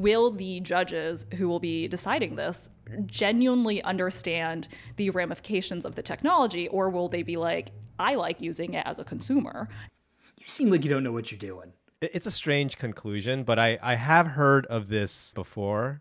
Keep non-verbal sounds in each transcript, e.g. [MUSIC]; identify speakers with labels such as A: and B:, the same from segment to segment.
A: will the judges who will be deciding this genuinely understand the ramifications of the technology, or will they be like, I like using it as a consumer?
B: You seem like you don't know what you're doing.
C: It's a strange conclusion, but I, I have heard of this before.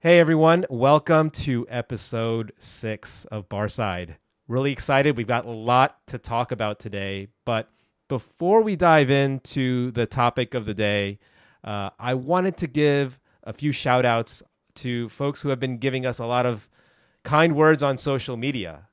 C: Hey everyone, welcome to episode six of Barside. Really excited. We've got a lot to talk about today, but before we dive into the topic of the day, uh, I wanted to give a few shout outs to folks who have been giving us a lot of kind words on social media.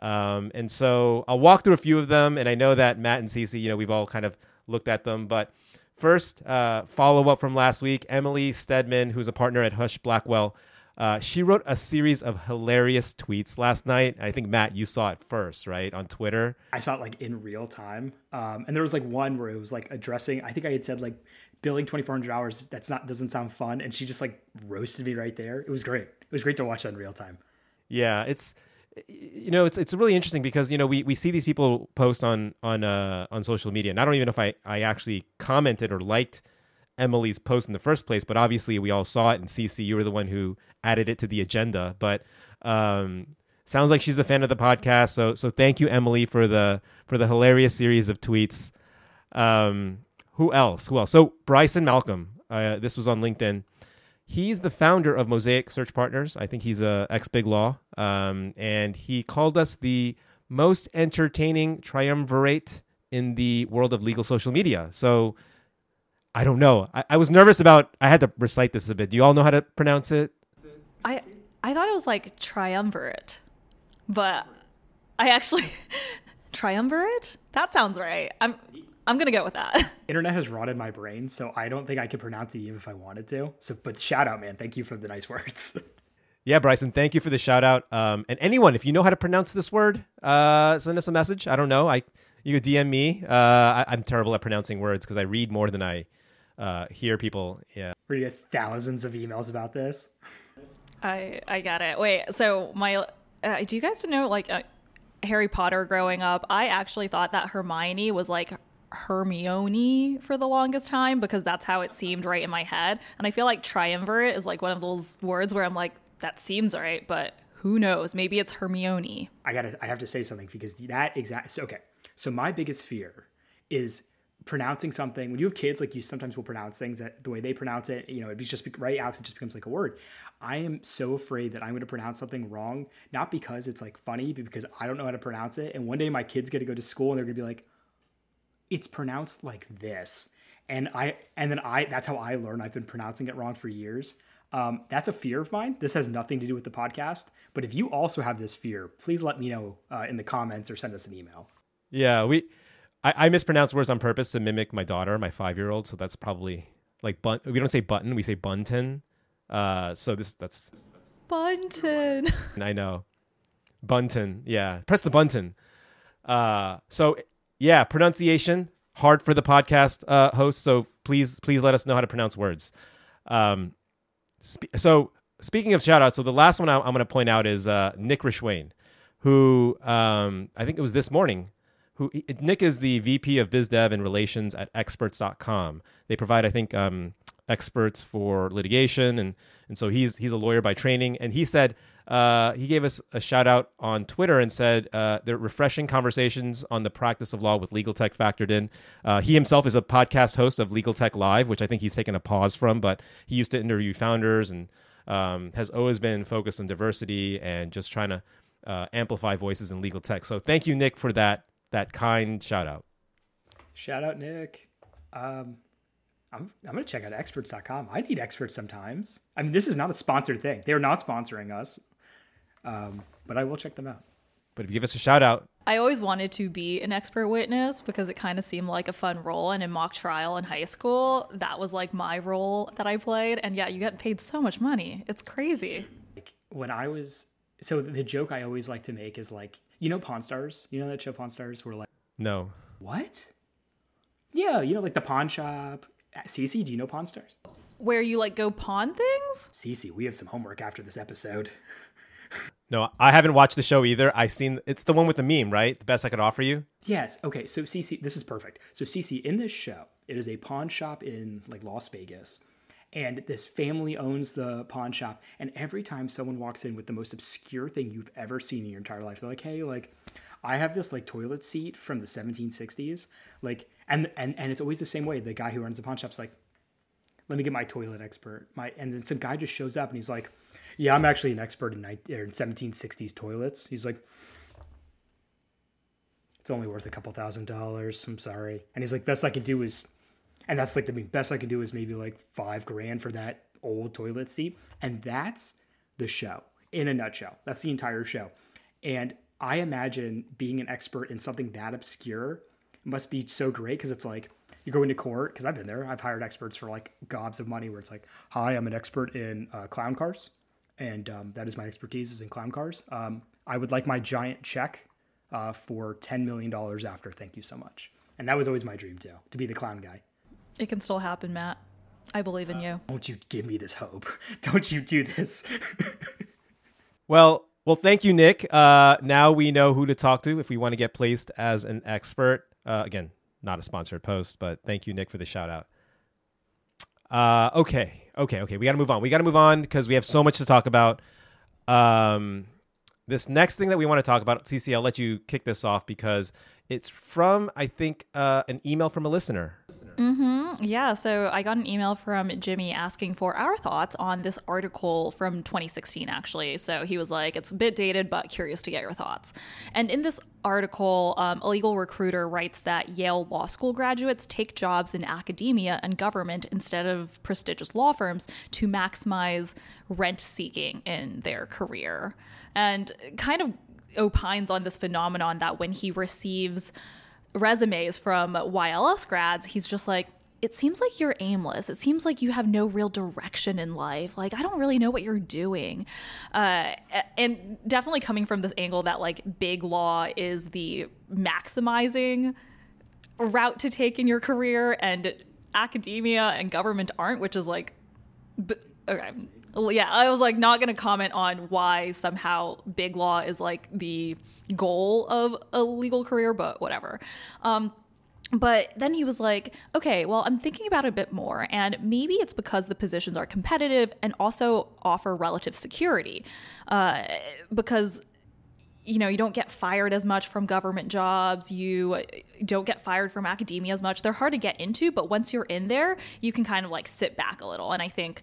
C: Um, and so I'll walk through a few of them. And I know that Matt and Cece, you know, we've all kind of looked at them. But first, uh, follow up from last week Emily Stedman, who's a partner at Husch Blackwell. Uh, she wrote a series of hilarious tweets last night. I think Matt, you saw it first, right, on Twitter.
B: I saw it like in real time, um, and there was like one where it was like addressing. I think I had said like billing twenty four hundred hours. That's not doesn't sound fun, and she just like roasted me right there. It was great. It was great to watch that in real time.
C: Yeah, it's you know it's it's really interesting because you know we, we see these people post on on uh, on social media, and I don't even know if I I actually commented or liked Emily's post in the first place, but obviously we all saw it, and CC, you were the one who added it to the agenda. But um, sounds like she's a fan of the podcast, so so thank you, Emily, for the for the hilarious series of tweets. Um, who else? Who else? So Bryson Malcolm. Uh, this was on LinkedIn. He's the founder of Mosaic Search Partners. I think he's a ex Big Law, um, and he called us the most entertaining triumvirate in the world of legal social media. So I don't know. I, I, was nervous about. I had to recite this a bit. Do you all know how to pronounce it?
A: I I thought it was like triumvirate, but I actually [LAUGHS] triumvirate. That sounds right. I'm I'm gonna go with that. [LAUGHS]
B: Internet has rotted my brain, so I don't think I could pronounce it even if I wanted to. So, but shout out, man. Thank you for the nice words. [LAUGHS]
C: yeah, Bryson, thank you for the shout out. Um, and anyone, if you know how to pronounce this word, uh, send us a message. I don't know. I you could DM me. Uh, I, I'm terrible at pronouncing words because I read more than I uh, hear people. Yeah,
B: we get thousands of emails about this.
A: I I got it. Wait, so my uh, do you guys know like uh, Harry Potter growing up? I actually thought that Hermione was like Hermione for the longest time because that's how it seemed right in my head. And I feel like triumvirate is like one of those words where I'm like, that seems right, but who knows? Maybe it's Hermione.
B: I gotta I have to say something because that exact so okay. So my biggest fear is pronouncing something when you have kids like you sometimes will pronounce things that the way they pronounce it you know it just right alex it just becomes like a word. I am so afraid that i'm going to pronounce something wrong not because it's like funny but because i don't know how to pronounce it and one day my kids get to go to school and they're going to be like it's pronounced like this. And i and then i that's how i learn i've been pronouncing it wrong for years. Um, that's a fear of mine. This has nothing to do with the podcast but if you also have this fear please let me know uh, in the comments or send us an email.
C: Yeah we I, I mispronounce words on purpose to mimic my daughter, my five year old. So that's probably like bun. We don't say button, we say bunton. Uh, so this that's,
A: bunton. [LAUGHS]
C: I know, bunton. Yeah, press the bunton. Uh, so yeah, pronunciation hard for the podcast uh, host. So please, please let us know how to pronounce words. Um, spe- so speaking of shout outs, so the last one I, am going to point out is uh, Nick Rishwain, who um, I think it was this morning who Nick is the VP of Biz Dev and Relations at Experts.com. They provide, I think, um, experts for litigation, and and so he's he's a lawyer by training. And he said uh, he gave us a shout out on Twitter and said uh, they're refreshing conversations on the practice of law with legal tech factored in. Uh, he himself is a podcast host of Legal Tech Live, which I think he's taken a pause from, but he used to interview founders and um, has always been focused on diversity and just trying to uh, amplify voices in legal tech. So thank you, Nick, for that that kind shout out.
B: Shout out, Nick. Um, I'm, I'm going to check out experts.com. I need experts sometimes. I mean, this is not a sponsored thing. They're not sponsoring us, um, but I will check them out.
C: But if you give us a shout out,
A: I always wanted to be an expert witness because it kind of seemed like a fun role. And in mock trial in high school, that was like my role that I played. And yeah, you get paid so much money. It's crazy.
B: Like when I was, so the joke I always like to make is like, you know Pawn Stars? You know that show Pawn Stars? Where like
C: No.
B: What? Yeah, you know like the pawn shop. Uh, Cece, do you know Pawn Stars?
A: Where you like go pawn things?
B: Cece, we have some homework after this episode. [LAUGHS]
C: No, I haven't watched the show either. I seen it's the one with the meme, right? The best I could offer you.
B: Yes. Okay. So CC, this is perfect. So CC, in this show, it is a pawn shop in like Las Vegas, and this family owns the pawn shop. And every time someone walks in with the most obscure thing you've ever seen in your entire life, they're like, "Hey, like, I have this like toilet seat from the 1760s." Like, and and and it's always the same way. The guy who runs the pawn shop's like, "Let me get my toilet expert." My and then some guy just shows up and he's like yeah, I'm actually an expert in, in 1760s er, toilets. He's like, it's only worth a couple thousand dollars. I'm sorry. And he's like, best I can do is, and that's like the best I can do is maybe like five grand for that old toilet seat. And that's the show in a nutshell. That's the entire show. And I imagine being an expert in something that obscure must be so great because it's like you go into court because I've been there. I've hired experts for like gobs of money where it's like, hi, I'm an expert in uh, clown cars and um, that is my expertise is in clown cars. Um, I would like my giant check uh, for ten million dollars after. Thank you so much. And that was always my dream too, to be the clown guy.
A: It can still happen, Matt. I believe in
B: uh,
A: you.
B: Don't you give me this hope? [LAUGHS] Don't you do this? [LAUGHS]
C: well, well, thank you, Nick. Uh, now we know who to talk to if we want to get placed as an expert. Uh, again, not a sponsored post, but thank you, Nick, for the shout out. Uh, okay, okay, okay. We got to move on. We got to move on because we have so much to talk about. Um, this next thing that we want to talk about, CC, I'll let you kick this off because it's from, I think, uh, an email from a listener.
A: Mm-hmm. Yeah. So I got an email from Jimmy asking for our thoughts on this article from 2016, actually. So he was like, it's a bit dated, but curious to get your thoughts. And in this article, um, a legal recruiter writes that Yale Law School graduates take jobs in academia and government instead of prestigious law firms to maximize rent seeking in their career. And kind of opines on this phenomenon that when he receives resumes from YLS grads, he's just like, it seems like you're aimless. It seems like you have no real direction in life. Like, I don't really know what you're doing. Uh, and definitely coming from this angle that, like, big law is the maximizing route to take in your career, and academia and government aren't, which is like, okay, yeah, I was like not going to comment on why somehow big law is like the goal of a legal career, but whatever. Um, but then he was like, okay, well, I'm thinking about it a bit more, and maybe it's because the positions are competitive and also offer relative security. Uh, because you know, you don't get fired as much from government jobs. You don't get fired from academia as much. They're hard to get into, but once you're in there, you can kind of like sit back a little. And I think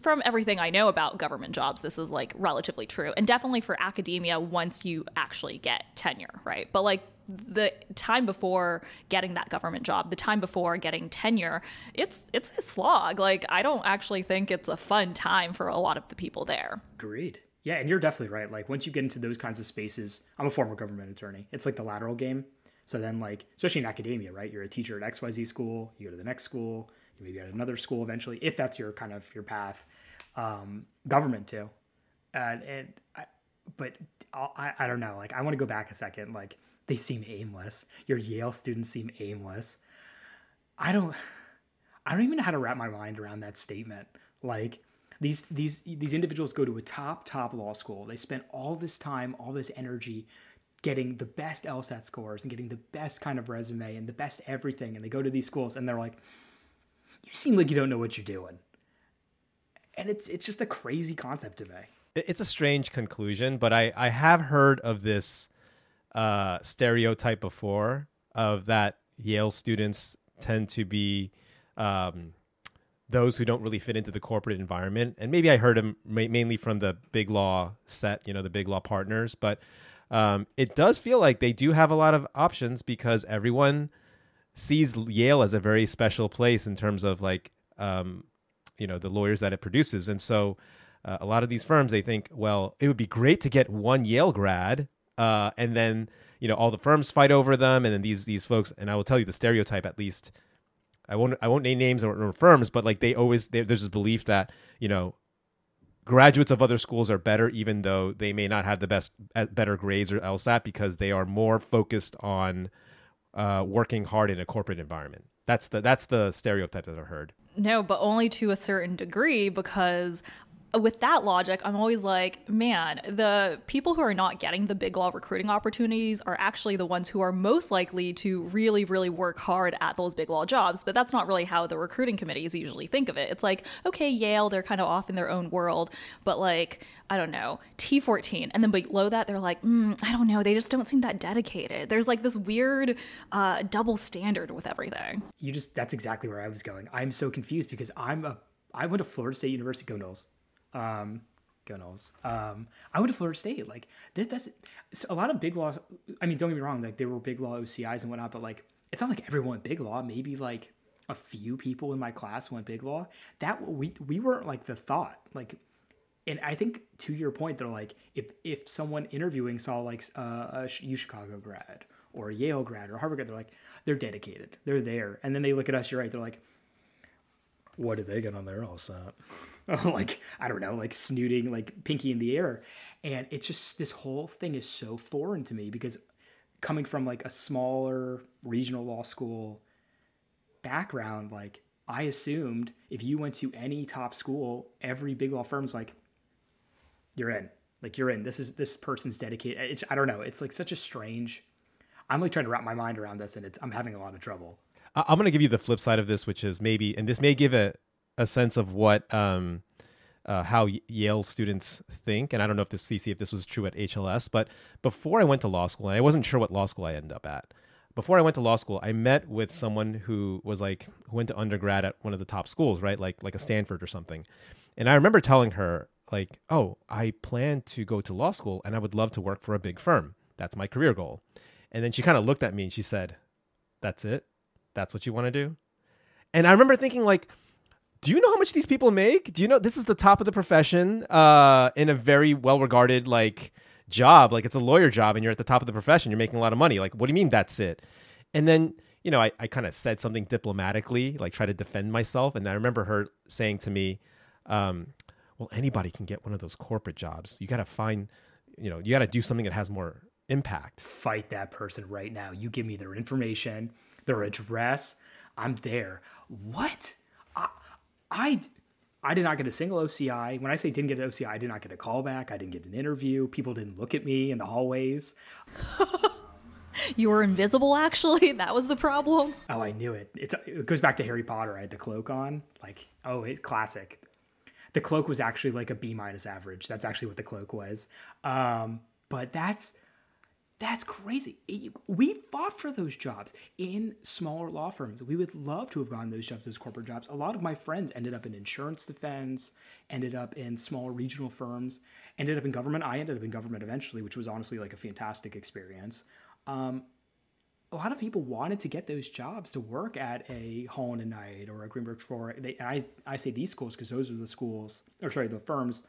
A: from everything I know about government jobs, this is like relatively true. And definitely for academia, once you actually get tenure, right? But like the time before getting that government job, the time before getting tenure, it's it's a slog. Like I don't actually think it's a fun time for a lot of the people there.
B: Agreed. Yeah, and you're definitely right. Like once you get into those kinds of spaces, I'm a former government attorney. It's like the lateral game. So then like especially in academia, right? You're a teacher at XYZ school, you go to the next school, maybe at another school eventually, if that's your kind of your path. Um, government too, and and I, but I I don't know. Like I want to go back a second. Like they seem aimless. Your Yale students seem aimless. I don't. I don't even know how to wrap my mind around that statement. Like these these these individuals go to a top top law school. They spend all this time, all this energy getting the best LSAT scores and getting the best kind of resume and the best everything and they go to these schools and they're like you seem like you don't know what you're doing. And it's it's just a crazy concept to me.
C: It's a strange conclusion, but I I have heard of this uh, stereotype before of that Yale students tend to be um, those who don't really fit into the corporate environment. And maybe I heard them ma- mainly from the big law set, you know, the big law partners. But um, it does feel like they do have a lot of options because everyone sees Yale as a very special place in terms of like um, you know the lawyers that it produces, and so uh, a lot of these firms they think, well, it would be great to get one Yale grad, uh, and then you know all the firms fight over them, and then these these folks, and I will tell you the stereotype at least. I won't I won't name names or, firms, but like they always they, there's this belief that you know graduates of other schools are better, even though they may not have the best better grades or LSAT because they are more focused on uh, working hard in a corporate environment. That's the that's the stereotype that I've heard.
A: No, but only to a certain degree because with that logic, I'm always like, man, the people who are not getting the big law recruiting opportunities are actually the ones who are most likely to really, really work hard at those big law jobs. But that's not really how the recruiting committees usually think of it. It's like, okay, Yale, they're kind of off in their own world, but like, I don't know, T14. And then below that, they're like, mm, I don't know, they just don't seem that dedicated. There's like this weird uh, double standard with everything.
B: You just, that's exactly where I was going. I'm so confused because I'm a, I went to Florida State University, go Noles. Um, go. Um, I went to Florida State. Like this, that's a lot of big law. I mean, don't get me wrong. Like there were big law OCIs and whatnot, but like it's not like everyone big law. Maybe like a few people in my class went big law. That we we weren't like the thought. Like, and I think to your point, they're like if if someone interviewing saw like uh, a U Chicago grad or a Yale grad or Harvard grad, they're like they're dedicated. They're there, and then they look at us. You're right. They're like, what did they get on their LSAT? [LAUGHS] like I don't know, like snooting, like pinky in the air, and it's just this whole thing is so foreign to me because coming from like a smaller regional law school background, like I assumed if you went to any top school, every big law firm's like, you're in, like you're in. This is this person's dedicated. It's I don't know. It's like such a strange. I'm like trying to wrap my mind around this, and it's I'm having a lot of trouble.
C: I'm going to give you the flip side of this, which is maybe, and this may give a a sense of what um, uh, how Yale students think. And I don't know if this CC if this was true at HLS, but before I went to law school, and I wasn't sure what law school I ended up at. Before I went to law school, I met with someone who was like who went to undergrad at one of the top schools, right? Like like a Stanford or something. And I remember telling her like, "Oh, I plan to go to law school and I would love to work for a big firm. That's my career goal." And then she kind of looked at me and she said, "That's it? That's what you want to do?" And I remember thinking like, do you know how much these people make? Do you know this is the top of the profession uh, in a very well regarded like job? Like it's a lawyer job and you're at the top of the profession. You're making a lot of money. Like, what do you mean that's it? And then, you know, I, I kind of said something diplomatically, like try to defend myself. And I remember her saying to me, um, well, anybody can get one of those corporate jobs. You got to find, you know, you got to do something that has more impact.
B: Fight that person right now. You give me their information, their address. I'm there. What? I I did not get a single OCI. When I say didn't get an OCI, I did not get a callback. I didn't get an interview. People didn't look at me in the hallways. [LAUGHS]
A: you were invisible, actually. [LAUGHS] That was the problem.
B: Oh, I knew it. It's it goes back to Harry Potter. I had the cloak on. Like, oh, it's classic. The cloak was actually like a B minus average. That's actually what the cloak was. Um, but that's that's crazy. We fought for those jobs in smaller law firms. We would love to have gotten those jobs, those corporate jobs. A lot of my friends ended up in insurance defense, ended up in smaller regional firms, ended up in government. I ended up in government eventually, which was honestly like a fantastic experience. Um, a lot of people wanted to get those jobs to work at a Holland and Knight or a Greenberg Traurig. They, I, I say these schools because those are the schools, or sorry, the firms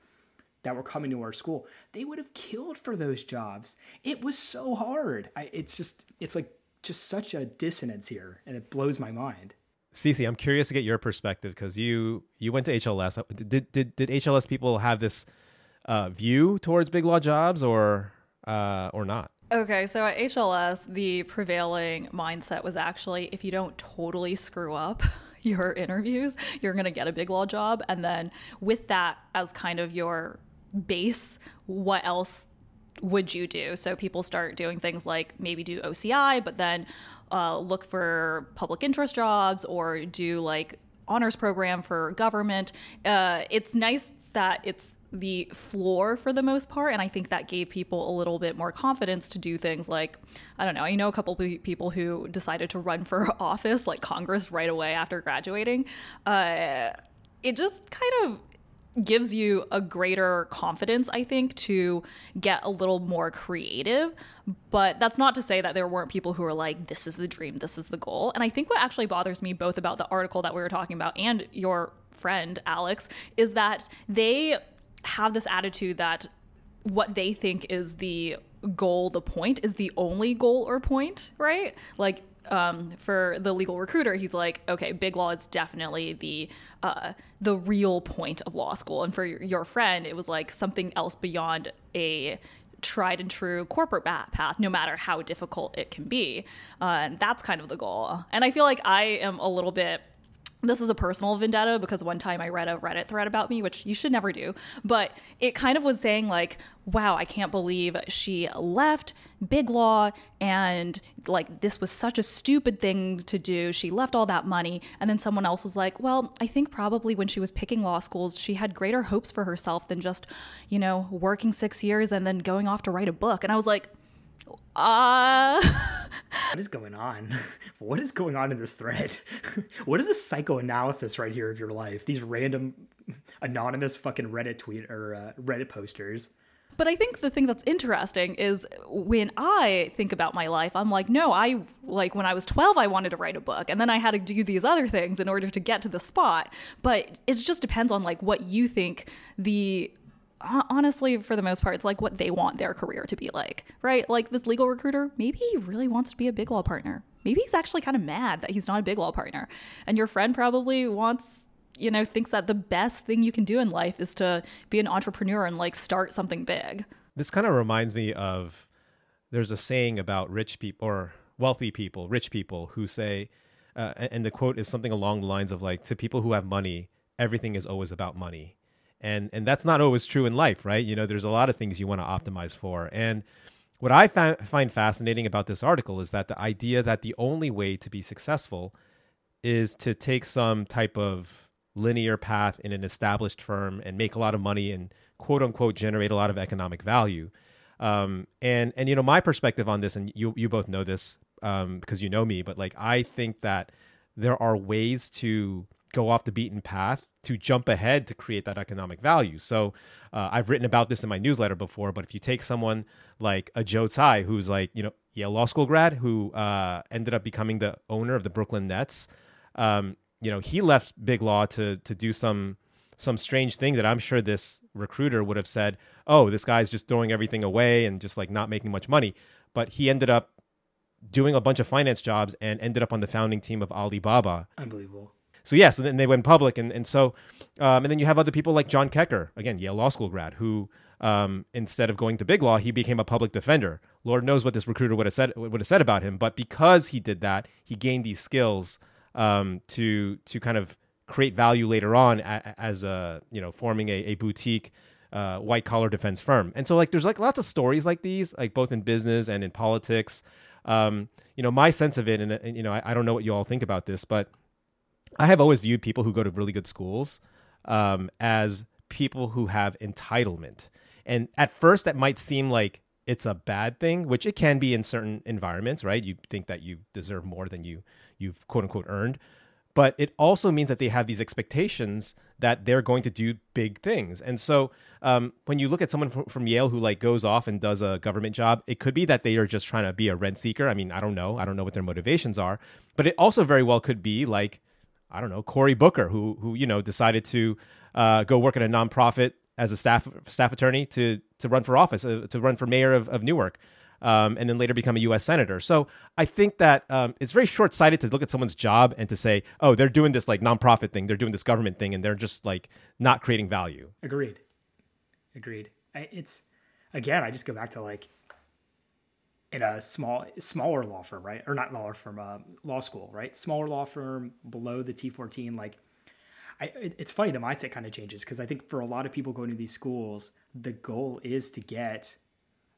B: that were coming to our school, they would have killed for those jobs. It was so hard. I, it's just, it's like just such a dissonance here, and it blows my mind.
C: Cece, I'm curious to get your perspective because you you went to HLS. Did did did HLS people have this uh, view towards big law jobs or uh, or not?
A: Okay, so at HLS, the prevailing mindset was actually if you don't totally screw up [LAUGHS] your interviews, you're going to get a big law job. And then with that as kind of your base, what else would you do? So people start doing things like maybe do OCI, but then uh, look for public interest jobs or do like honors program for government. Uh, it's nice that it's the floor for the most part and i think that gave people a little bit more confidence to do things like i don't know i know a couple people who decided to run for [LAUGHS] office like congress right away after graduating uh, it just kind of gives you a greater confidence, I think, to get a little more creative. But that's not to say that there weren't people who were like, this is the dream, this is the goal. And I think what actually bothers me both about the article that we were talking about and your friend, Alex, is that they have this attitude that what they think is the goal, the point, is the only goal or point, right? Like um, for the legal recruiter, he's like, okay, big law is definitely the uh, the real point of law school, and for your friend, it was like something else beyond a tried and true corporate path, no matter how difficult it can be. Uh, and that's kind of the goal. And I feel like I am a little bit this is a personal vendetta because one time I read a Reddit thread about me, which you should never do, but it kind of was saying, like, wow, I can't believe she left Big Law and like this was such a stupid thing to do. She left all that money. And then someone else was like, well, I think probably when she was picking law schools, she had greater hopes for herself than just, you know, working six years and then going off to write a book. And I was like, uh [LAUGHS]
B: what is going on? [LAUGHS] What is going on in this thread? [LAUGHS] What is this psychoanalysis right here of your life? These random anonymous fucking reddit tweet or uh, reddit posters.
A: But I think the thing that's interesting is when I think about my life, I'm like, no, I like when I was 12, I wanted to write a book, and then I had to do these other things in order to get to the spot. But it just depends on like what you think the honestly, for the most part, it's like what they want their career to be like, right? Like this legal recruiter, maybe he really wants to be a big law partner. Maybe he's actually kind of mad that he's not a big law partner. And your friend probably wants, you know, thinks that the best thing you can do in life is to be an entrepreneur and like start something big.
C: This kind of reminds me of there's a saying about rich people or wealthy people, rich people who say, uh, and the quote is something along the lines of like, to people who have money, everything is always about money and and that's not always true in life right? You know there's a lot of things you want to optimize for. And what i fa- find fascinating about this article is that the idea that the only way to be successful is to take some type of linear path in an established firm and make a lot of money and quote unquote generate a lot of economic value. Um, and and you know my perspective on this and you you both know this um, because you know me but like i think that there are ways to go off the beaten path to jump ahead to create that economic value. So uh, I've written about this in my newsletter before, but if you take someone like a Joe Tsai, who's like, you know, Yale Law School grad, who uh, ended up becoming the owner of the Brooklyn Nets, um, you know, he left Big Law to to do some some strange thing that I'm sure this recruiter would have said, oh, this guy's just throwing everything away and just like not making much money. But he ended up doing a bunch of finance jobs and ended up on the founding team of Alibaba.
B: Unbelievable
C: so yeah, so then they went public, and and so, um, and then you have other people like John Keker, again Yale Law School grad, who um, instead of going to big law, he became a public defender. Lord knows what this recruiter would have said would have said about him, but because he did that, he gained these skills um, to to kind of create value later on as a you know forming a, a boutique uh, white collar defense firm. And so like there's like lots of stories like these, like both in business and in politics. Um, you know, my sense of it, and, and you know, I, I, don't know what you all think about this, but I have always viewed people who go to really good schools um, as people who have entitlement. And at first, that might seem like it's a bad thing, which it can be in certain environments, right? You think that you deserve more than you you've quote unquote earned, but it also means that they have these expectations that they're going to do big things. And so, um, when you look at someone from, from Yale who like goes off and does a government job, it could be that they are just trying to be a rent seeker. I mean, I don't know, I don't know what their motivations are, but it also very well could be like I don't know Cory Booker, who who you know decided to uh, go work at a nonprofit as a staff staff attorney to to run for office, uh, to run for mayor of, of Newark. Um, and then later become a U.S. senator. So I think that um, it's very short sighted to look at someone's job and to say, "Oh, they're doing this like nonprofit thing, they're doing this government thing, and they're just like not creating value."
B: Agreed. Agreed. I, it's again, I just go back to like in a small smaller law firm right? Or not law firm uh, law school right? Smaller law firm below the t14 like I, it's funny the mindset kind of changes because i think for a lot of people going to these schools the goal is to get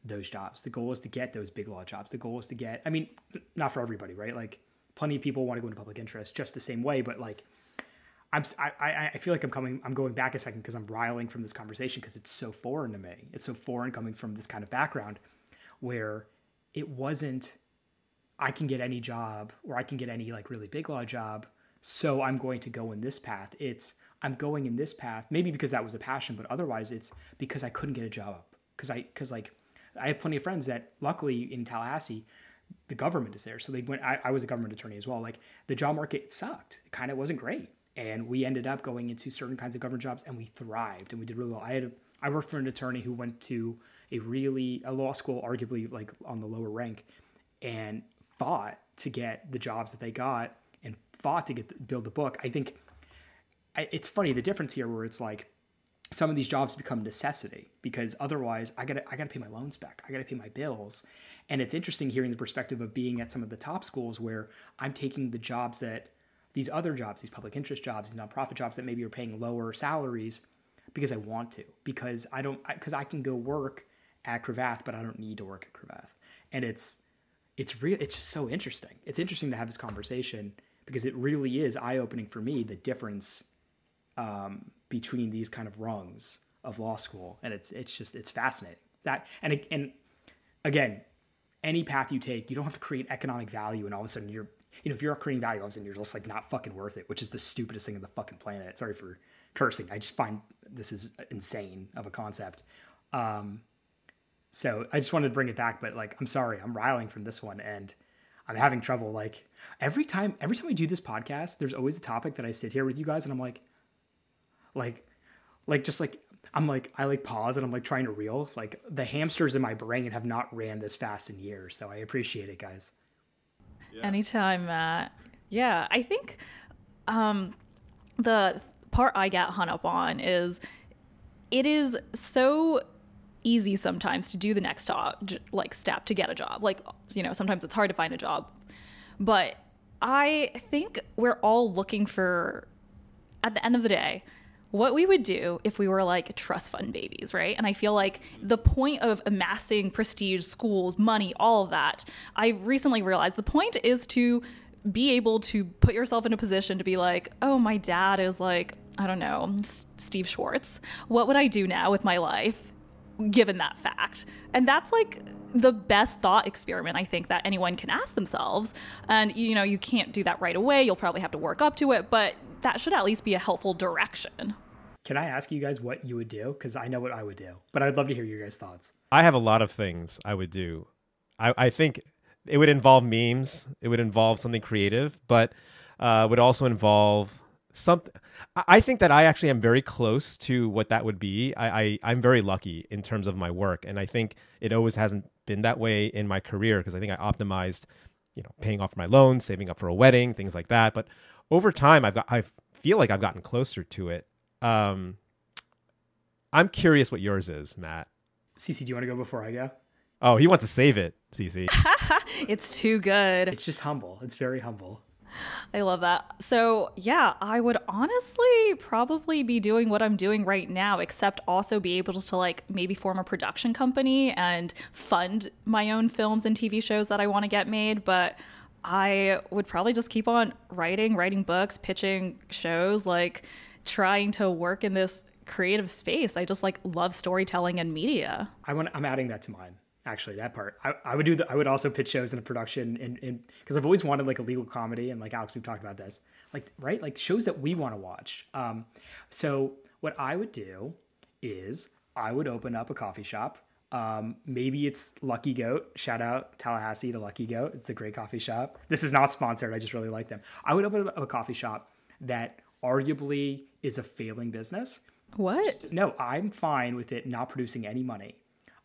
B: those jobs. The goal is to get those big law jobs. The goal is to get i mean not for everybody right? Like plenty of people want to go into public interest just the same way but like I'm, I, I feel like I'm coming, I'm going back a second because I'm riling from this conversation because it's so foreign to me. It's so foreign coming from this kind of background where it wasn't I can get any job or I can get any like really big law job, so I'm going to go in this path. It's I'm going in this path, maybe because that was a passion, but otherwise it's because I couldn't get a job because I because like I have plenty of friends that luckily in Tallahassee the government is there. So they went I, I was a government attorney as well. Like the job market sucked. It kind of wasn't great. And we ended up going into certain kinds of government jobs and we thrived and we did really well. I had a, I worked for an attorney who went to a really a law school, arguably like on the lower rank, and fought to get the jobs that they got and fought to get the, build the book. I think I, it's funny the difference here where it's like some of these jobs become necessity because otherwise I gotta I gotta pay my loans back. I gotta pay my bills. And it's interesting hearing the perspective of being at some of the top schools where I'm taking the jobs that these other jobs, these public interest jobs, these nonprofit jobs that maybe are paying lower salaries because I want to, because I don't, because I, I, can go work at Cravath, but I don't need to work at Cravath. And it's, it's real. It's just so interesting. It's interesting to have this conversation because it really is eye opening for me the difference um, between these kind of rungs of law school, and it's it's just it's fascinating that and and again, any path you take, you don't have to create economic value, and all of a sudden you're you know if you're creating value, all of a sudden you're just like not fucking worth it, which is the stupidest thing on the fucking planet. Sorry for cursing. I just find this is insane of a concept. Um, so I just wanted to bring it back, but like I'm sorry, I'm riling from this one, and I'm having trouble. Like every time, every time we do this podcast, there's always a topic that I sit here with you guys, and I'm like, like, like just like I'm like I like pause and I'm like trying to reel. Like the hamsters in my brain have not ran this fast in years, so I appreciate it, guys.
A: Yeah. Anytime, Matt. Yeah, I think um, the part I get hung up on is it is so easy sometimes to do the next job, like step to get a job. Like you know, sometimes it's hard to find a job, but I think we're all looking for at the end of the day what we would do if we were like trust fund babies, right? And I feel like the point of amassing prestige, schools, money, all of that, I recently realized the point is to be able to put yourself in a position to be like, oh, my dad is like, I don't know, Steve Schwartz. What would I do now with my life given that fact? And that's like the best thought experiment I think that anyone can ask themselves. And you know, you can't do that right away. You'll probably have to work up to it, but that should at least be a helpful direction.
B: Can I ask you guys what you would do? Because I know what I would do, but I'd love to hear your guys' thoughts.
C: I have a lot of things I would do. I, I think it would involve memes. It would involve something creative, but uh, would also involve something. I think that I actually am very close to what that would be. I, I I'm very lucky in terms of my work, and I think it always hasn't been that way in my career because I think I optimized, you know, paying off my loans, saving up for a wedding, things like that. But over time, I've got I feel like I've gotten closer to it um, I'm curious what yours is, Matt.
B: Cece, do you want to go before I go?
C: Oh, he wants to save it, Cece. [LAUGHS]
A: it's too good.
B: It's just humble. It's very humble.
A: I love that. So, yeah, I would honestly probably be doing what I'm doing right now, except also be able to like maybe form a production company and fund my own films and TV shows that I want to get made. But I would probably just keep on writing, writing books, pitching shows. Like, trying to work in this creative space. I just like love storytelling and media.
B: I want I'm adding that to mine. Actually, that part. I, I would do the I would also pitch shows in a production and in because I've always wanted like a legal comedy and like Alex, we've talked about this. Like, right? Like shows that we want to watch. Um, so what I would do is I would open up a coffee shop. Um, maybe it's Lucky Goat. Shout out Tallahassee to Lucky Goat. It's a great coffee shop. This is not sponsored. I just really like them. I would open up a coffee shop that arguably is a failing business.
A: What?
B: No, I'm fine with it not producing any money.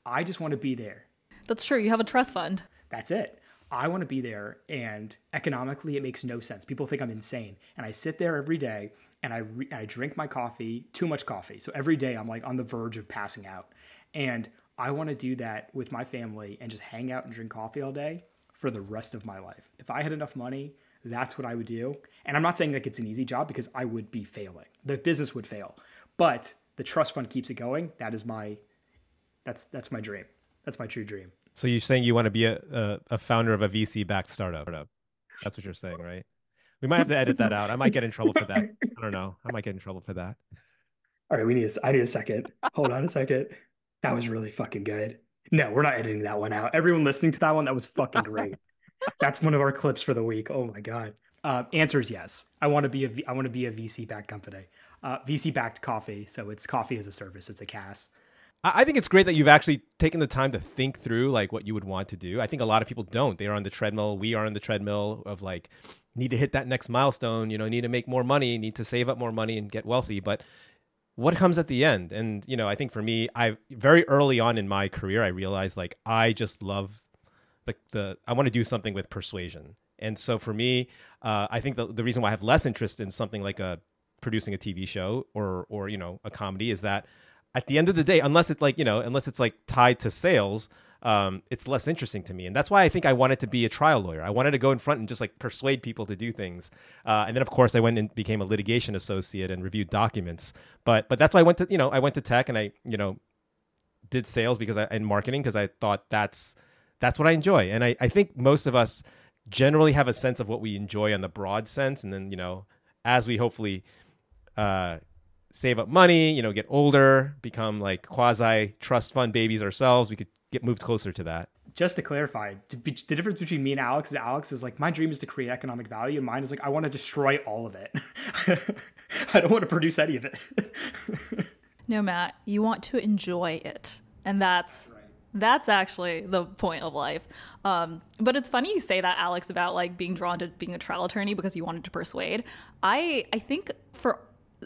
B: I just want to be there.
A: That's true. You have a trust fund.
B: That's it. I want to be there, and economically, it makes no sense. People think I'm insane, and I sit there every day and I re- I drink my coffee, too much coffee. So every day, I'm like on the verge of passing out, and I want to do that with my family and just hang out and drink coffee all day for the rest of my life. If I had enough money that's what I would do. And I'm not saying like it's an easy job because I would be failing. The business would fail. But the trust fund keeps it going. That is my that's that's my dream. That's my true dream.
C: So you're saying you want to be a, a, a founder of a VC backed startup. That's what you're saying, right? We might have to edit that out. I might get in trouble for that. [LAUGHS] I don't know. I might get in trouble for that.
B: All right, we need a, I need a second. Hold on a second. That was really fucking good. No, we're not editing that one out. Everyone listening to that one, that was fucking great. [LAUGHS] That's one of our clips for the week. Oh my god. Uh, answer is yes. I want to be a I want to be a VC backed company. Uh, VC backed coffee, so it's coffee as a service. It's a CAS.
C: I think it's great that you've actually taken the time to think through like what you would want to do. I think a lot of people don't. They are on the treadmill. We are on the treadmill of like need to hit that next milestone. You know, need to make more money, need to save up more money and get wealthy. But what comes at the end? And you know, I think for me, I very early on in my career, I realized like I just love the, the I want to do something with persuasion. And so for me, uh, I think the, the reason why I have less interest in something like a producing a TV show or or you know a comedy is that at the end of the day, unless it's like you know unless it's like tied to sales, um, it's less interesting to me. And that's why I think I wanted to be a trial lawyer. I wanted to go in front and just like persuade people to do things. Uh, and then of course I went and became a litigation associate and reviewed documents. But but that's why I went to you know I went to tech and I you know did sales because I and marketing because I thought that's that's what I enjoy. And I, I think most of us generally have a sense of what we enjoy on the broad sense. And then, you know, as we hopefully uh, save up money, you know, get older, become like quasi trust fund babies ourselves, we could get moved closer to that.
B: Just to clarify, the difference between me and Alex is Alex is like, my dream is to create economic value, and mine is like, I want to destroy all of it. [LAUGHS] I don't want to produce any of it. [LAUGHS]
A: no, Matt, you want to enjoy it. And that's that's actually the point of life. Um, but it's funny you say that, Alex, about like being drawn to being a trial attorney because you wanted to persuade. I I think for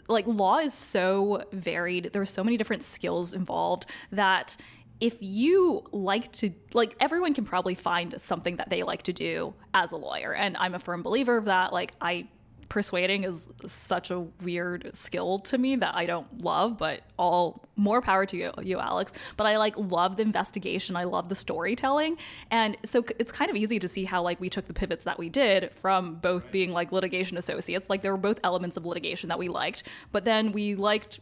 A: like law is so varied. There's so many different skills involved that if you like to like everyone can probably find something that they like to do as a lawyer and i'm a firm believer of that like i persuading is such a weird skill to me that I don't love, but all more power to you, you, Alex. But I like love the investigation. I love the storytelling. And so it's kind of easy to see how like we took the pivots that we did from both being like litigation associates, like there were both elements of litigation that we liked, but then we liked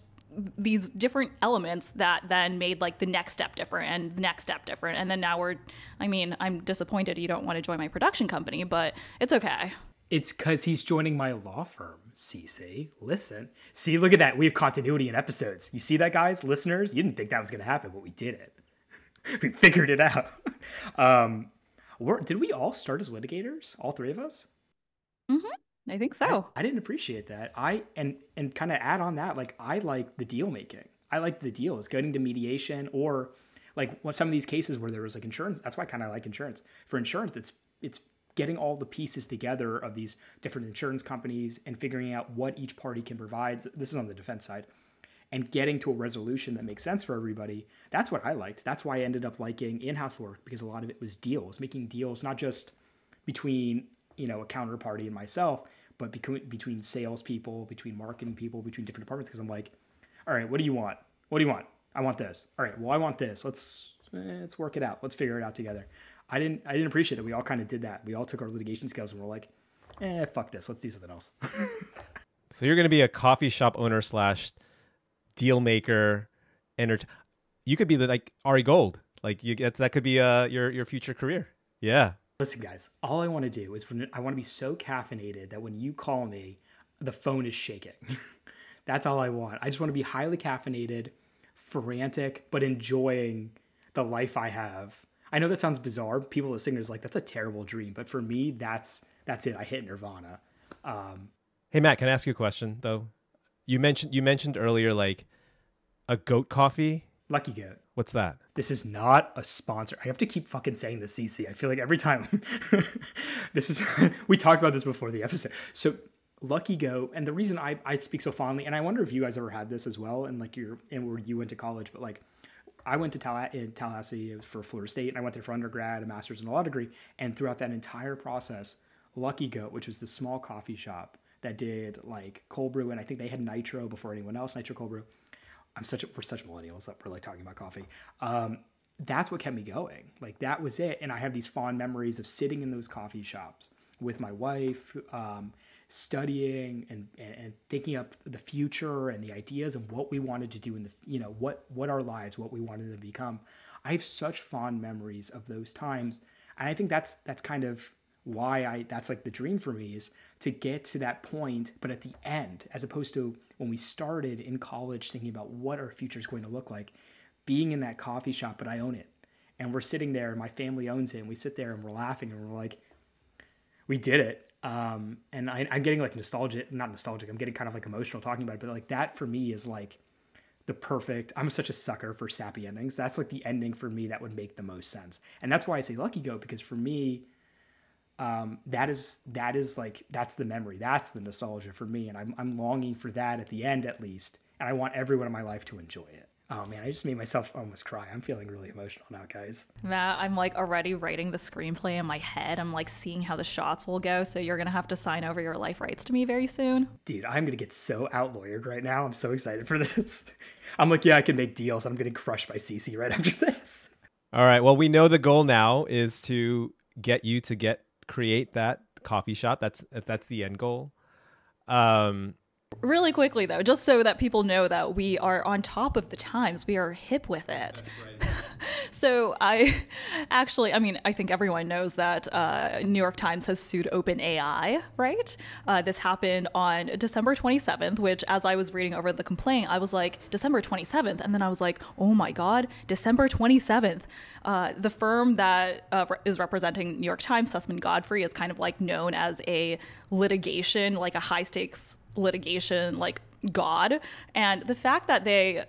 A: these different elements that then made like the next step different and the next step different. And then now we're, I mean, I'm disappointed you don't want to join my production company, but it's okay.
B: It's because he's joining my law firm, CC. Listen. See, look at that. We have continuity in episodes. You see that, guys? Listeners? You didn't think that was going to happen, but we did it. [LAUGHS] we figured it out. [LAUGHS] um, did we all start as litigators? All three of us?
A: Mm-hmm. I think so.
B: I, I didn't appreciate that. I and and kind of add on that, like I like the deal making. I like the deals, getting to mediation, or like what some of these cases where there was like insurance. That's why I kind of like insurance. For insurance, it's it's getting all the pieces together of these different insurance companies and figuring out what each party can provide. This is on the defense side. And getting to a resolution that makes sense for everybody. That's what I liked. That's why I ended up liking in-house work because a lot of it was deals, making deals not just between you know a counterparty and myself, but between between salespeople, between marketing people, between different departments. Because I'm like, all right, what do you want? What do you want? I want this. All right, well I want this. Let's eh, let's work it out. Let's figure it out together. I didn't I didn't appreciate it. We all kind of did that. We all took our litigation skills and we're like, eh, fuck this. Let's do something else. [LAUGHS]
C: so you're going to be a coffee shop owner slash deal maker, enter- You could be the like Ari Gold. Like you get that could be uh your your future career. Yeah.
B: Listen, guys. All I want to do is when I want to be so caffeinated that when you call me, the phone is shaking. [LAUGHS] That's all I want. I just want to be highly caffeinated, frantic, but enjoying the life I have I know that sounds bizarre. People listening is like, that's a terrible dream. But for me, that's that's it. I hit nirvana. Um,
C: hey Matt, can I ask you a question though? You mentioned you mentioned earlier like a goat coffee.
B: Lucky Goat.
C: What's that?
B: This is not a sponsor. I have to keep fucking saying the CC. I feel like every time [LAUGHS] this is [LAUGHS] we talked about this before the episode. So Lucky Goat, and the reason I, I speak so fondly, and I wonder if you guys ever had this as well, and like you're and where you went to college, but like I went to Tallahassee for Florida State, and I went there for undergrad, a master's in a law degree. And throughout that entire process, Lucky Goat, which was the small coffee shop that did like cold brew, and I think they had nitro before anyone else, nitro cold brew. I'm such a, we're such millennials that we're like talking about coffee. Um, that's what kept me going. Like that was it, and I have these fond memories of sitting in those coffee shops with my wife. Um, studying and, and, and thinking up the future and the ideas and what we wanted to do in the you know what what our lives what we wanted to become. I have such fond memories of those times. And i think that's that's kind of why i that's like the dream for me is to get to that point but at the end as opposed to when we started in college thinking about what our future is going to look like being in that coffee shop but i own it. And we're sitting there and my family owns it and we sit there and we're laughing and we're like we did it um, and I, am getting like nostalgic, not nostalgic. I'm getting kind of like emotional talking about it, but like that for me is like the perfect. I'm such a sucker for sappy endings. That's like the ending for me that would make the most sense, and that's why I say Lucky Goat because for me, um, that is that is like that's the memory, that's the nostalgia for me, and I'm I'm longing for that at the end at least, and I want everyone in my life to enjoy it. Oh man, I just made myself almost cry. I'm feeling really emotional now, guys.
A: Matt, I'm like already writing the screenplay in my head. I'm like seeing how the shots will go. So you're gonna have to sign over your life rights to me very soon.
B: Dude, I'm gonna get so out lawyered right now. I'm so excited for this. [LAUGHS] I'm like, yeah, I can make deals. I'm getting crushed by CC right [LAUGHS] after this.
C: All right. Well, we know the goal now is to get you to get create that coffee shop. That's that's the end goal. Um,
A: Really quickly, though, just so that people know that we are on top of the times, we are hip with it. [LAUGHS] so I actually, I mean, I think everyone knows that uh, New York Times has sued OpenAI, right? Uh, this happened on December 27th, which, as I was reading over the complaint, I was like, December 27th, and then I was like, oh my god, December 27th. Uh, the firm that uh, re- is representing New York Times, Susman Godfrey, is kind of like known as a litigation, like a high stakes litigation like god and the fact that they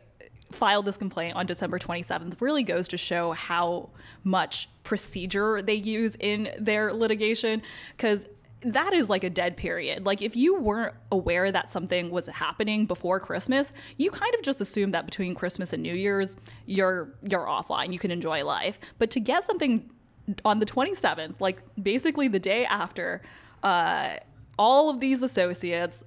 A: filed this complaint on December 27th really goes to show how much procedure they use in their litigation cuz that is like a dead period. Like if you weren't aware that something was happening before Christmas, you kind of just assume that between Christmas and New Year's, you're you're offline, you can enjoy life. But to get something on the 27th, like basically the day after, uh, all of these associates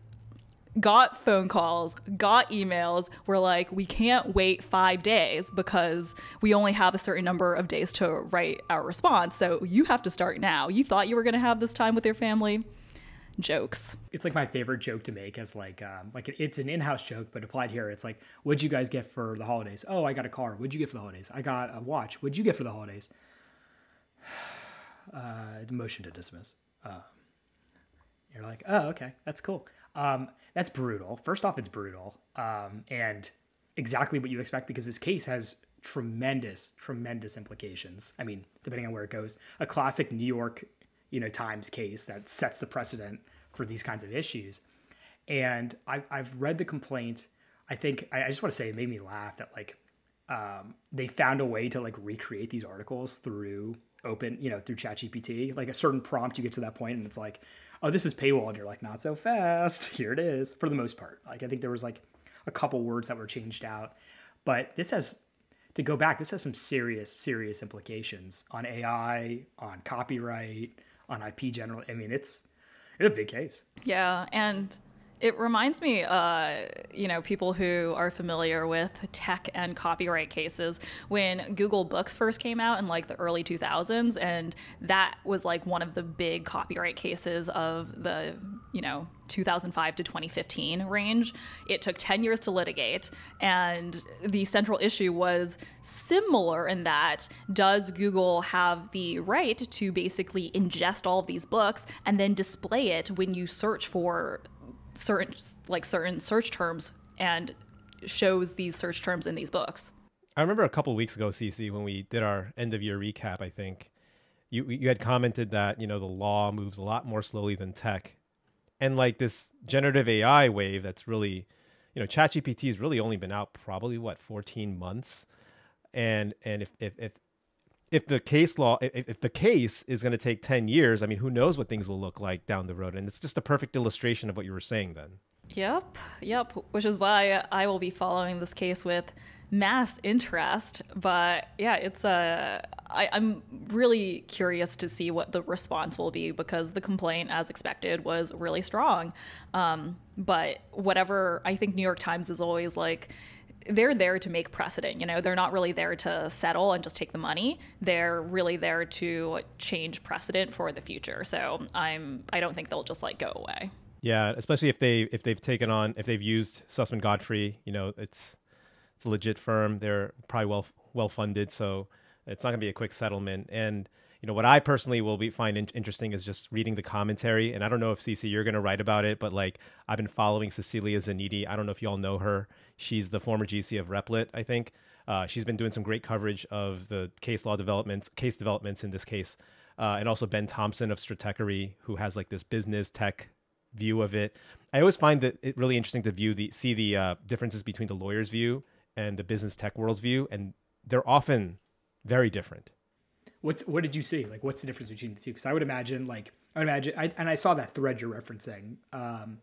A: got phone calls, got emails, were like, we can't wait five days because we only have a certain number of days to write our response. So you have to start now. You thought you were going to have this time with your family? Jokes.
B: It's like my favorite joke to make as like um, like it's an in-house joke, but applied here, it's like, what'd you guys get for the holidays? Oh, I got a car. What'd you get for the holidays? I got a watch. What'd you get for the holidays? [SIGHS] Uh, motion to dismiss. Uh, you're like, oh, okay, that's cool. Um, that's brutal. First off, it's brutal, um, and exactly what you expect because this case has tremendous, tremendous implications. I mean, depending on where it goes, a classic New York, you know, Times case that sets the precedent for these kinds of issues. And I, I've read the complaint. I think I, I just want to say it made me laugh that like um, they found a way to like recreate these articles through open, you know, through ChatGPT. Like a certain prompt, you get to that point, and it's like, oh, this is paywall, and you're like, not so fast. [LAUGHS] Here it is. For the most part, like I think there was like a couple words that were changed out, but this has to go back. This has some serious, serious implications on AI, on copyright, on IP general. I mean, it's it's a big case.
A: Yeah, and it reminds me, uh, you know, people who are familiar with tech and copyright cases when Google Books first came out in like the early 2000s, and that was like one of the big copyright cases of the, you know, 2005 to 2015 range. It took 10 years to litigate, and the central issue was similar in that does Google have the right to basically ingest all of these books and then display it when you search for certain like certain search terms and shows these search terms in these books.
C: I remember a couple weeks ago, CC, when we did our end of year recap. I think you you had commented that you know the law moves a lot more slowly than tech, and like this generative AI wave that's really, you know, ChatGPT has really only been out probably what 14 months, and and if if if if the case law if, if the case is going to take 10 years i mean who knows what things will look like down the road and it's just a perfect illustration of what you were saying then
A: Yep, yep. Which is why I will be following this case with mass interest. But yeah, it's a. I, I'm really curious to see what the response will be because the complaint, as expected, was really strong. Um, but whatever, I think New York Times is always like they're there to make precedent you know? They're not really there to settle and just take the money. They're really there to change precedent for the future. So i'm i don't think they'll just like go away.
C: Yeah especially if they if they've taken on if they've used Susman Godfrey you know it's it's a legit firm. They're probably well well funded so it's not going to be a quick settlement. And you know what i personally will be find in- interesting is just reading the commentary. And i don't know if cc you're going to write about it but like i've been following cecilia Ziniti. i don't know if you all know her she's the former gc of replit i think uh, she's been doing some great coverage of the case law developments case developments in this case uh, and also ben thompson of stratechery who has like this business tech view of it i always find that it really interesting to view the see the uh, differences between the lawyer's view and the business tech world's view and they're often very different
B: What's what did you see? Like, what's the difference between the two? Because I would imagine, like, I would imagine, I, and I saw that thread you're referencing, um,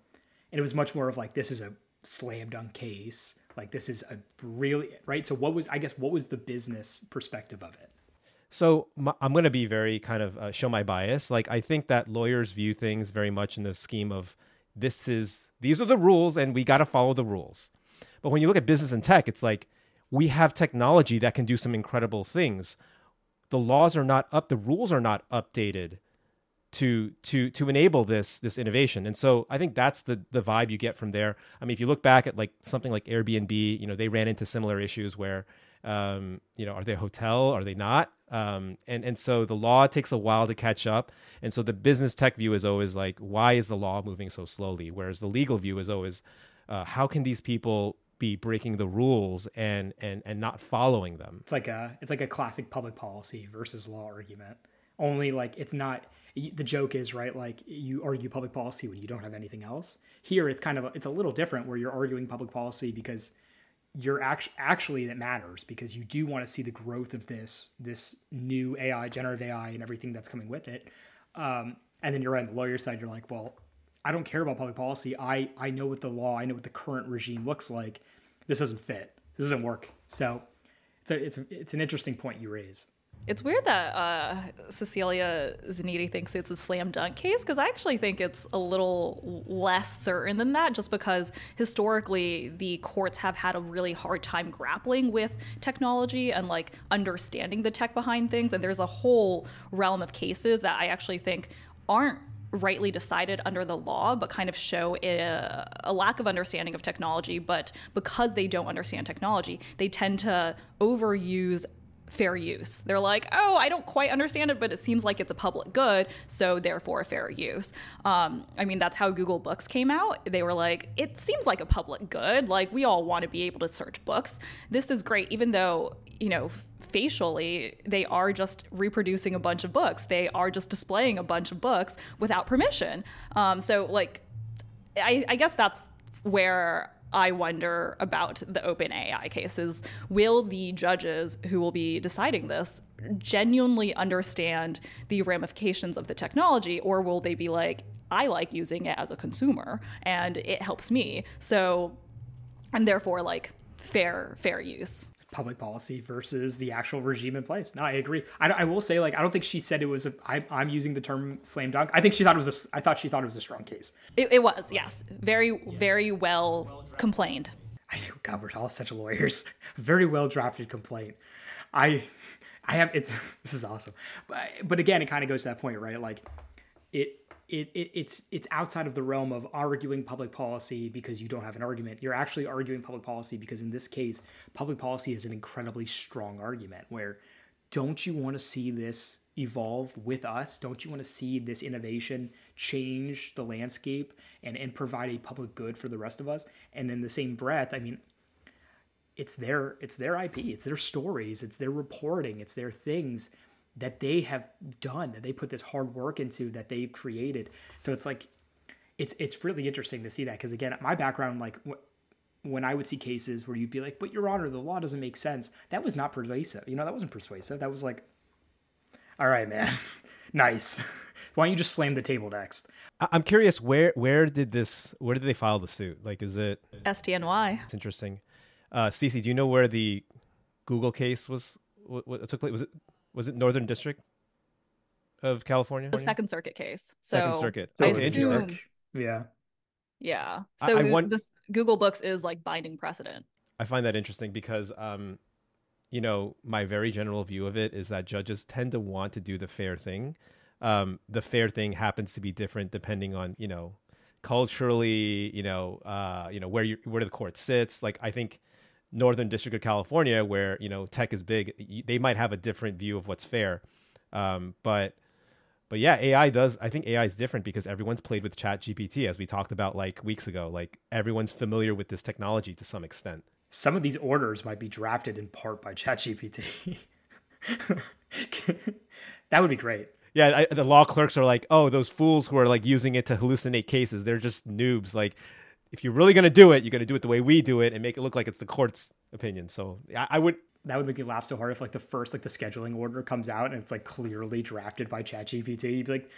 B: and it was much more of like, this is a slam dunk case. Like, this is a really right. So, what was I guess what was the business perspective of it?
C: So my, I'm going to be very kind of uh, show my bias. Like I think that lawyers view things very much in the scheme of this is these are the rules and we got to follow the rules. But when you look at business and tech, it's like we have technology that can do some incredible things. the laws are not up, the rules are not updated to to to enable this this innovation. And so I think that's the the vibe you get from there. I mean, if you look back at like something like Airbnb, you know, they ran into similar issues where um, you know, are they a hotel? Are they not? Um, and and so the law takes a while to catch up. And so the business tech view is always like, why is the law moving so slowly? Whereas the legal view is always, uh, how can these people be breaking the rules and and and not following them?
B: It's like a it's like a classic public policy versus law argument. Only like it's not the joke is right like you argue public policy when you don't have anything else. Here it's kind of a, it's a little different where you're arguing public policy because you're actually actually that matters because you do want to see the growth of this this new AI generative AI and everything that's coming with it. Um, and then you're on the lawyer side you're like well I don't care about public policy. I I know what the law I know what the current regime looks like. This doesn't fit. This doesn't work. So it's a, it's a, it's an interesting point you raise
A: it's weird that uh, Cecilia Ziniti thinks it's a slam dunk case because I actually think it's a little less certain than that, just because historically the courts have had a really hard time grappling with technology and like understanding the tech behind things. And there's a whole realm of cases that I actually think aren't rightly decided under the law, but kind of show a, a, lack of understanding of technology. But because they don't understand technology, they tend to overuse fair use. They're like, oh, I don't quite understand it, but it seems like it's a public good, so therefore fair use. Um, I mean, that's how Google Books came out. They were like, it seems like a public good. Like, we all want to be able to search books. This is great, even though, you know, facially, they are just reproducing a bunch of books. They are just displaying a bunch of books without permission. Um, so, like, I, I guess that's where I wonder about the OpenAI cases. Will the judges who will be deciding this genuinely understand the ramifications of the technology, or will they be like, I like using it as a consumer and it helps me. So, and therefore, like, fair fair use
B: public policy versus the actual regime in place. No, I agree. I, I will say, like, I don't think she said it was a. I, I'm using the term slam dunk. I think she thought it was a. I thought she thought it was a strong case.
A: It, it was, yes, very, yeah. very well, well complained.
B: I know, God, we're all such lawyers. [LAUGHS] very well drafted complaint. I, I have. It's [LAUGHS] this is awesome, but but again, it kind of goes to that point, right? Like, it it, it, it's it's outside of the realm of arguing public policy because you don't have an argument. You're actually arguing public policy because in this case, public policy is an incredibly strong argument. Where don't you want to see this evolve with us? Don't you want to see this innovation change the landscape and and provide a public good for the rest of us? And in the same breath, I mean, it's their it's their IP, it's their stories, it's their reporting, it's their things that they have done, that they put this hard work into, that they've created. So it's like, it's it's really interesting to see that because again, my background, like when I would see cases where you'd be like, "But Your Honor, the law doesn't make sense," that was not persuasive. You know, that wasn't persuasive. That was like, "All right, man, [LAUGHS] nice. [LAUGHS] Why don't you just slam the table next?"
C: I'm curious where where did this where did they file the suit? Like, is it
A: SDNY?
C: It's interesting. Uh, Cece, do you know where the Google case was? What, what took place? Was it was it Northern District of California?
A: The Second Circuit case. So
C: Second Circuit.
A: So assume,
B: yeah.
A: Yeah. So I, I want, this Google Books is like binding precedent.
C: I find that interesting because um, you know, my very general view of it is that judges tend to want to do the fair thing. Um, the fair thing happens to be different depending on, you know, culturally, you know, uh, you know, where you where the court sits. Like I think Northern District of California, where you know tech is big, they might have a different view of what's fair. Um, but but yeah, AI does. I think AI is different because everyone's played with Chat GPT, as we talked about like weeks ago. Like everyone's familiar with this technology to some extent.
B: Some of these orders might be drafted in part by Chat GPT. [LAUGHS] that would be great.
C: Yeah, I, the law clerks are like, oh, those fools who are like using it to hallucinate cases, they're just noobs. Like if you're really going to do it, you're going to do it the way we do it and make it look like it's the court's opinion. So I, I would.
B: That would make me laugh so hard if like the first like the scheduling order comes out and it's like clearly drafted by ChatGPT. You'd be like,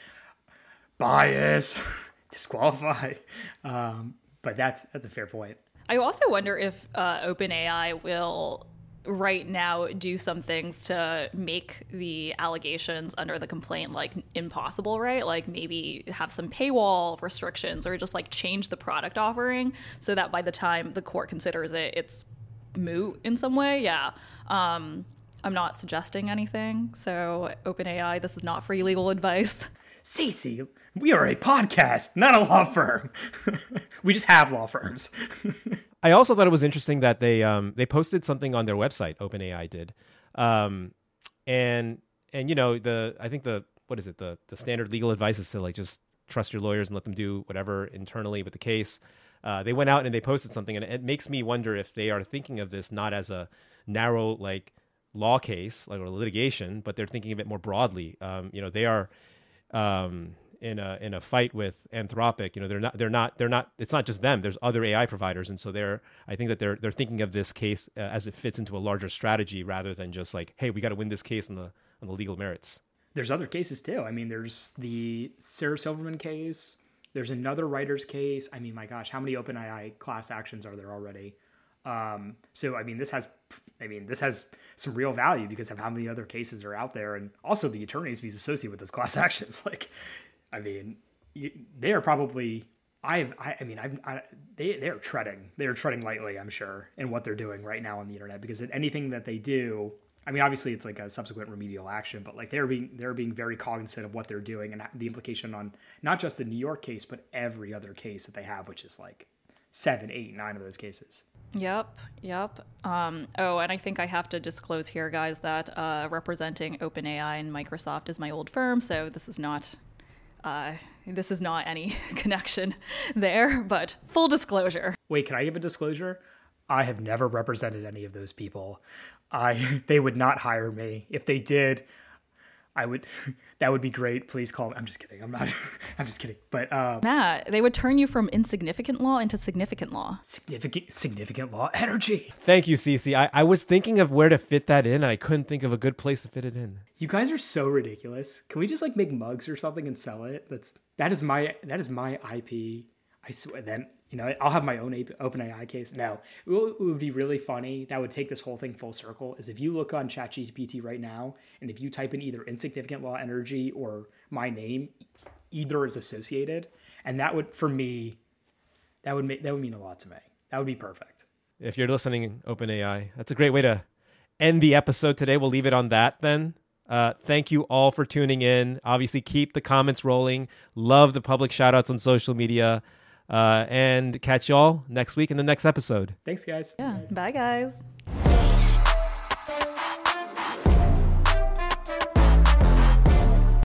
B: bias, [LAUGHS] disqualify. Um, but that's that's a fair point.
A: I also wonder if uh, OpenAI will right now do some things to make the allegations under the complaint like impossible, right? Like maybe have some paywall restrictions or just like change the product offering so that by the time the court considers it, it's moot in some way. Yeah. Um, I'm not suggesting anything. So, OpenAI, this is not free legal advice.
B: Cece, we are a podcast, not a law firm. [LAUGHS] we just have law firms. [LAUGHS]
C: I also thought it was interesting that they um, they posted something on their website. OpenAI did, um, and and you know the I think the what is it the the standard legal advice is to like just trust your lawyers and let them do whatever internally with the case. Uh, they went out and they posted something, and it makes me wonder if they are thinking of this not as a narrow like law case like or litigation, but they're thinking of it more broadly. Um, you know, they are um, in a in a fight with Anthropic. You know, they're not they're not they're not. It's not just them. There's other AI providers, and so they're. I think that they're they're thinking of this case uh, as it fits into a larger strategy rather than just like, hey, we got to win this case on the on the legal merits.
B: There's other cases too. I mean, there's the Sarah Silverman case. There's another writer's case. I mean, my gosh, how many OpenAI class actions are there already? Um, so I mean, this has, I mean, this has some real value because of how many other cases are out there, and also the attorneys fees associated with those class [LAUGHS] actions. Like, I mean, you, they are probably. I've, I, I mean, I've, I, they, they're treading, they're treading lightly, I'm sure, in what they're doing right now on the internet because anything that they do, I mean, obviously it's like a subsequent remedial action, but like they're being, they're being very cognizant of what they're doing and the implication on not just the New York case, but every other case that they have, which is like seven, eight, nine of those cases.
A: Yep, yep. Um, oh, and I think I have to disclose here, guys, that uh, representing OpenAI and Microsoft is my old firm, so this is not uh, this is not any [LAUGHS] connection there, but full disclosure.
B: Wait, can I give a disclosure? I have never represented any of those people. I [LAUGHS] they would not hire me. If they did, I would [LAUGHS] that would be great. Please call me. I'm just kidding. I'm not [LAUGHS] I'm just kidding. But um
A: Matt, they would turn you from insignificant law into significant law.
B: significant significant law energy.
C: Thank you, Cece. I, I was thinking of where to fit that in. I couldn't think of a good place to fit it in.
B: You guys are so ridiculous. Can we just like make mugs or something and sell it? That's that is my that is my IP. I swear. Then you know I'll have my own open AI case. Now it would be really funny that would take this whole thing full circle is if you look on ChatGPT right now and if you type in either insignificant law energy or my name, either is associated, and that would for me that would make that would mean a lot to me. That would be perfect.
C: If you're listening, OpenAI, that's a great way to end the episode today. We'll leave it on that then. Uh, thank you all for tuning in. Obviously, keep the comments rolling. Love the public shout outs on social media. Uh, and catch y'all next week in the next episode.
B: Thanks, guys.
A: Yeah. Bye, guys.